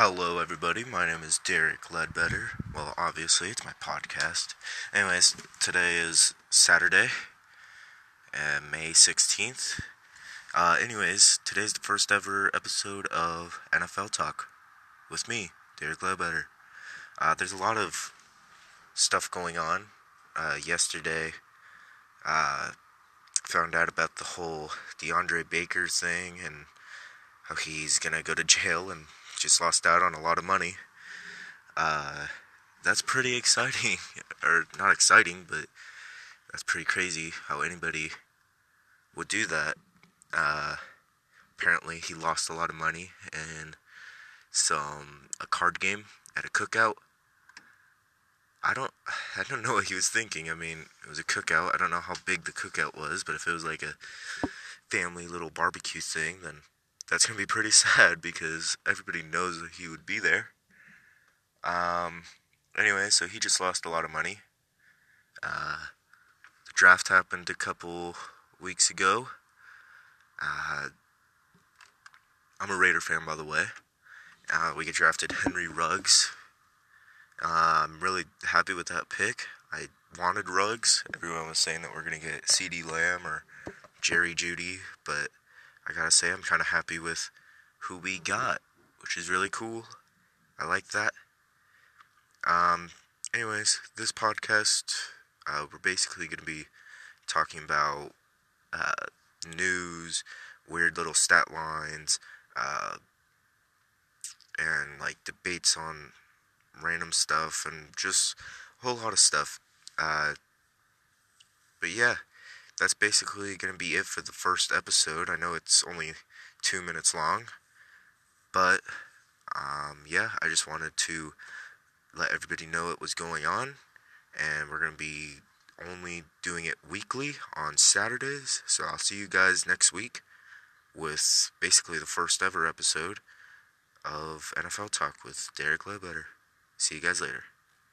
Hello, everybody. My name is Derek Ledbetter. Well, obviously, it's my podcast. Anyways, today is Saturday, uh, May 16th. Uh, anyways, today's the first ever episode of NFL Talk with me, Derek Ledbetter. Uh, there's a lot of stuff going on. Uh, yesterday, uh, found out about the whole DeAndre Baker thing and how he's gonna go to jail and just lost out on a lot of money. Uh, that's pretty exciting, or not exciting, but that's pretty crazy how anybody would do that. Uh, apparently, he lost a lot of money in some a card game at a cookout. I don't, I don't know what he was thinking. I mean, it was a cookout. I don't know how big the cookout was, but if it was like a family little barbecue thing, then that's gonna be pretty sad because everybody knows that he would be there. Um, anyway, so he just lost a lot of money. Uh, the draft happened a couple weeks ago. Uh, I'm a Raider fan, by the way. Uh, we get drafted Henry Ruggs. Uh, I'm really happy with that pick. I wanted Ruggs. Everyone was saying that we're gonna get CeeDee Lamb or Jerry Jeudy, but I gotta say, I'm kind of happy with who we got, which is really cool. I like that. Um, anyways, this podcast, uh, we're basically gonna be talking about uh, news, weird little stat lines, uh, and like debates on random stuff, and just a whole lot of stuff. Uh, but yeah that's basically going to be it for the first episode. I know it's only two minutes long, but um, yeah, I just wanted to let everybody know what was going on, and we're going to be only doing it weekly on Saturdays. So I'll see you guys next week with basically the first ever episode of NFL Talk with Derek Ledbetter. See you guys later.